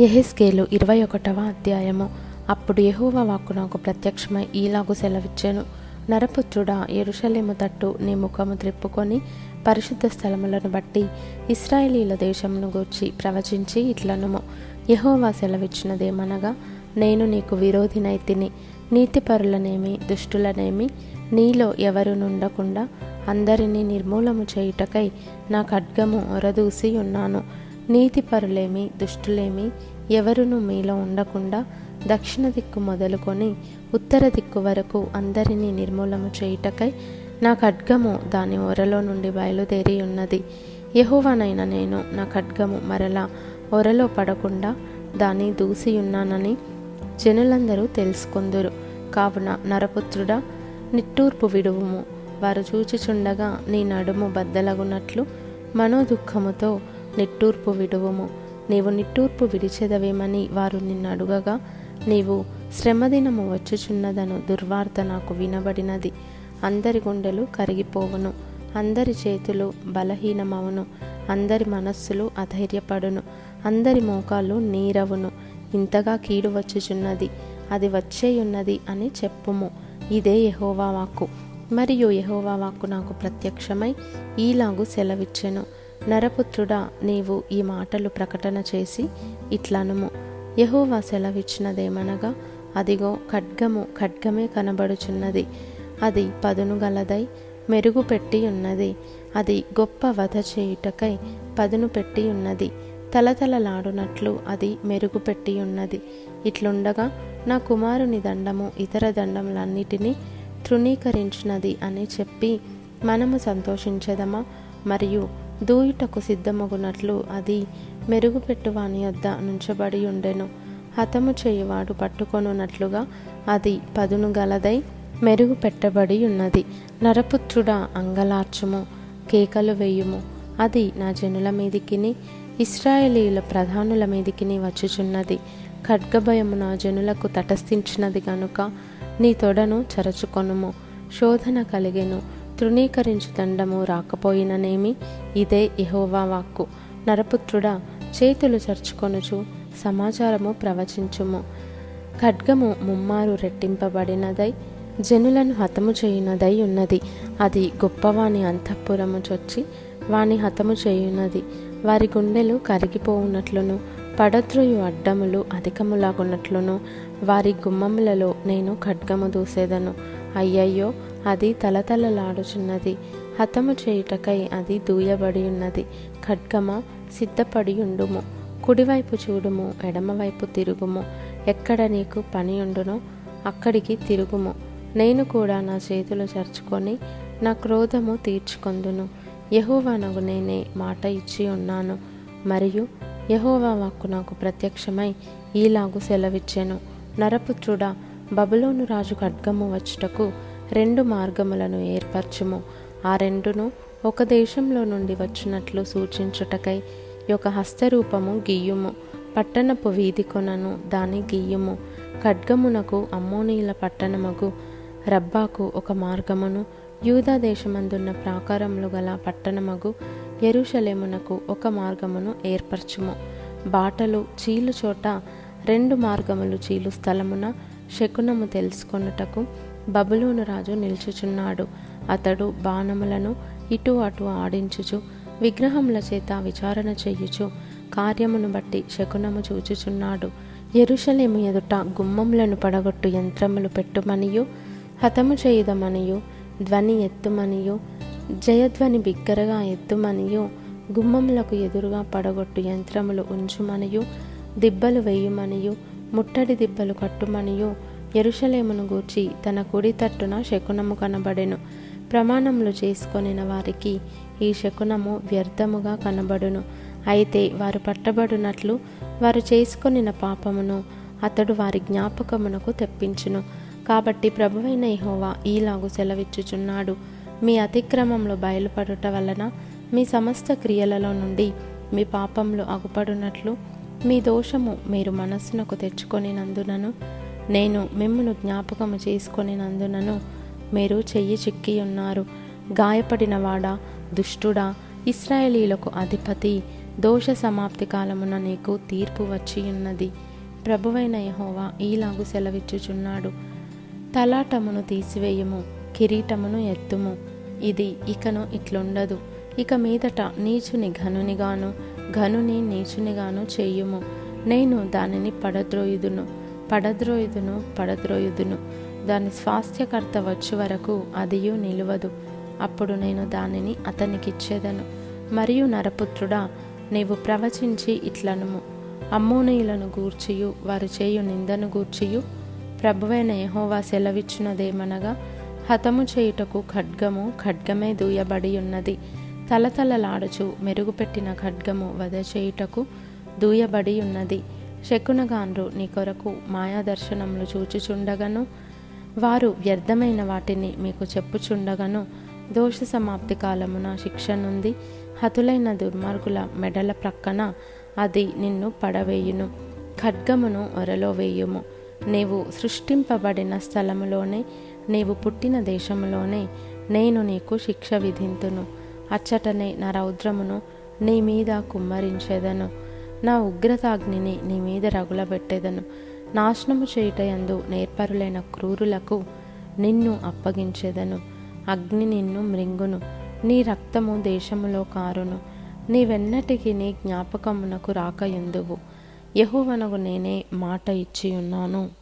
ఎహెస్కేలు ఇరవై ఒకటవ అధ్యాయము. అప్పుడు యెహోవా వాక్కు నాకు ప్రత్యక్షమై ఈలాగు సెలవిచ్చెను. నరపుత్రుడా ఎరుషలేము తట్టు నీ ముఖము త్రిప్పుకొని పరిశుద్ధ స్థలములను బట్టి ఇస్రాయేలీల దేశమును గూర్చి ప్రవచించి ఇట్లనుము. యహోవా సెలవిచ్చినదేమనగా నేను నీకు విరోధినైతిని నీతిపరులనేమి దుష్టులనేమి నీలో ఎవరు నుండకుండా అందరినీ నిర్మూలము చేయుటకై నా ఖడ్గము ఒరదూసి ఉన్నాను. నీతిపరులేమి దుష్టులేమి ఎవరును మీలో ఉండకుండా దక్షిణ దిక్కు మొదలుకొని ఉత్తర దిక్కు వరకు అందరినీ నిర్మూలము చేయుటకై నా ఖడ్గము దాని ఒరలో నుండి బయలుదేరి ఉన్నది. యహోవానైన నేను నా ఖడ్గము మరలా ఒరలో పడకుండా దాన్ని దూసియున్నానని జనులందరూ తెలుసుకొందురు. కావున నరపుత్రుడా నిట్టూర్పు విడువుము. వారు చూచిచుండగా నీ నడుము బద్దలగునట్లు మనోదుఖముతో నిట్టూర్పు విడువుము. నీవు నిట్టూర్పు విడిచెదవేమని వారు నిన్ను అడుగగా నీవు శ్రమదినము వచ్చుచున్నదను దుర్వార్త నాకు వినబడినది. అందరి గుండెలు కరిగిపోవును. అందరి చేతులు బలహీనమవును. అందరి మనస్సులు అధైర్యపడును. అందరి మోకాలు నీరవును. ఇంతగా కీడు వచ్చుచున్నది. అది వచ్చేయున్నది అని చెప్పుము. ఇదే యహోవా వాక్కు. మరియు యహోవా వాక్కు నాకు ప్రత్యక్షమై ఈలాగు సెలవిచ్చెను. నరపుత్రుడా నీవు ఈ మాటలు ప్రకటన చేసి ఇట్లనుము. యహోవా సెలవిచ్చినదేమనగా అదిగో ఖడ్గము ఖడ్గమే కనబడుచున్నది. అది పదును గలదై మెరుగు పెట్టి ఉన్నది అది గొప్ప వధ చేయుటకై పదును పెట్టి ఉన్నది తలతలలాడునట్లు అది మెరుగు పెట్టి ఉన్నది ఇట్లుండగా నా కుమారుని దండము ఇతర దండములన్నిటినీ తృణీకరించినది అని చెప్పి మనము సంతోషించదమా? మరియు దూయుటకు సిద్ధమగునట్లు అది మెరుగుపెట్టువాని యొద్ద నుంచబడి ఉండెను. హతము చేయువాడు పట్టుకొనున్నట్లుగా అది పదును గలదై మెరుగు పెట్టబడి ఉన్నది. నరపుత్రుడా అంగలార్చుము కేకలు వేయుము. అది నా జనుల మీదికిని ఇస్రాయేలీల ప్రధానుల మీదికిని వచ్చుచున్నది. ఖడ్గభయము నా జనులకు తటస్థించినది గనుక నీ తొడను చరచుకొనుము. శోధన కలిగెను. తృణీకరించు దండము రాకపోయిననేమి? ఇదే ఇహోవా వాక్కు. నరపుత్రుడా చేతులు చర్చుకొనుచు సమాచారము ప్రవచించుము. ఖడ్గము ముమ్మారు రెట్టింపబడినదై జనులను హతము చేయునదై ఉన్నది. అది గొప్పవాని అంతఃపురము చొచ్చి వాని హతము చేయున్నది వారి గుండెలు కరిగిపోవునట్లును పడద్రోయు అడ్డములు అధికములాగున్నట్లును వారి గుమ్మములలో నేను ఖడ్గము దూసేదను. అయ్యయ్యో అది తలతలలాడుచున్నది. హతము చేయుటకై అది దూయబడి ఉన్నది ఖడ్గమ సిద్ధపడియుండుము. కుడివైపు చూడుము ఎడమవైపు తిరుగుము. ఎక్కడ నీకు పని ఉండునో అక్కడికి తిరుగుము. నేను కూడా నా చేతులు చర్చుకొని నా క్రోధము తీర్చుకొందును. యహోవానగు నేనే మాట ఇచ్చి ఉన్నాను. మరియు యహోవా వాక్కు నాకు ప్రత్యక్షమై ఈలాగు సెలవిచ్చాను. నరపుత్రుడా బబులోను రాజు ఖడ్గము వచ్చుటకు రెండు మార్గములను ఏర్పరచుము. ఆ రెండును ఒక దేశంలో నుండి వచ్చినట్లు సూచించుటకై యొక్క హస్తరూపము గీయుము. పట్టణపు వీధి కొనను దాని గీయుము. ఖడ్గమునకు అమ్మోనీల పట్టణమగు రబ్బాకు ఒక మార్గమును యూదా దేశమందున్న ప్రాకారములు గల పట్టణమగు ఎరుషలేమునకు ఒక మార్గమును ఏర్పరచుము. బాటలు చీలు చోట రెండు మార్గములు చీలు స్థలమున శకునము తెలుసుకొనుటకు బబులోను రాజు నిల్చుచున్నాడు. అతడు బాణములను ఇటు అటు ఆడించుచు విగ్రహముల చేత విచారణ చేయుచు కార్యమును బట్టి శకునము చూచుచున్నాడు. ఎరుషలేము ఎదుట గుమ్మములను పడగొట్టు యంత్రములు పెట్టుమనియు హతము చేయుదమనియు ధ్వని ఎత్తుమనియు జయధ్వని బిగ్గరగా ఎత్తుమనియు గుమ్మములకు ఎదురుగా పడగొట్టు యంత్రములు ఉంచుమనియు దిబ్బలు వేయుమనియు ముట్టడి దిబ్బలు కట్టుమనియు ఎరుషలేమును గూర్చి తన కుడి తట్టున శకునము కనబడెను. ప్రమాణములు చేసుకొనిన వారికి ఈ శకునము వ్యర్థముగా కనబడును. అయితే వారు పట్టబడినట్లు వారు చేసుకొనిన పాపమును అతడు వారి జ్ఞాపకమునకు తెప్పించును. కాబట్టి ప్రభువైన ఇహోవా ఈలాగు సెలవిచ్చుచున్నాడు. మీ అతిక్రమంలో బయలుపడుట వలన మీ సమస్త క్రియలలో నుండి మీ పాపంలో అగుపడునట్లు మీ దోషము మీరు మనస్సునకు తెచ్చుకొనినందునను నేను మిమ్మను జ్ఞాపకము చేసుకొనినందునను మీరు చెయ్యి చిక్కి ఉన్నారు. గాయపడినవాడా దుష్టుడా ఇస్రాయేలీలకు అధిపతి దోష సమాప్తి కాలమున నీకు తీర్పు వచ్చి ఉన్నది. ప్రభువైన యహోవా ఈలాగు సెలవిచ్చుచున్నాడు. తలాటమును తీసివేయము కిరీటమును ఎత్తుము. ఇది ఇకను ఇట్లుండదు. ఇక మీదట నీచుని ఘనునిగాను ఘనుని నీచునిగాను చేయుము. నేను దానిని పడద్రోయుదును. పడద్రోయుదును పడద్రోయుదును. దాని స్వాస్థ్యకర్త వచ్చే వరకు అదియు నిలువదు. అప్పుడు నేను దానిని అతనికిచ్చేదను. మరియు నరపుత్రుడా నీవు ప్రవచించి ఇట్లనుము. అమ్మోనీయులను గూర్చియు వారు చేయు నిందను గూర్చియు. ప్రభువైన యహోవా సెలవిచ్చినదేమనగా హతము చేయుటకు ఖడ్గము ఖడ్గమే దూయబడి ఉన్నది తలతలలాడుచు మెరుగుపెట్టిన ఖడ్గము వధ చేయుటకు దూయబడి ఉన్నది శకునగాన్రు నీ కొరకు మాయాదర్శనములు చూచుచుండగను. వారు వ్యర్థమైన వాటిని మీకు చెప్పుచుండగను. దోష సమాప్తి కాలమున శిక్ష నుండి హతులైన దుర్మార్గుల మెడల ప్రక్కన అది నిన్ను పడవేయును. ఖడ్గమును ఒరలో వేయుము. నీవు సృష్టింపబడిన స్థలములోనే నీవు పుట్టిన దేశములోనే నేను నీకు శిక్ష విధింతును. అచ్చటనే నా రౌద్రమును నీ మీద కుమ్మరించేదను. నా ఉగ్రతాగ్నిని నీ మీద రగులబెట్టేదను. నాశనము చేయుటయందు నేర్పరులైన క్రూరులకు నిన్ను అప్పగించేదను. అగ్ని నిన్ను మృంగును. నీ రక్తము దేశములో కారును. నీవెన్నటికి నీ జ్ఞాపకమునకు రాక ఎందువు యహువనకు నేనే మాట ఇచ్చి ఉన్నాను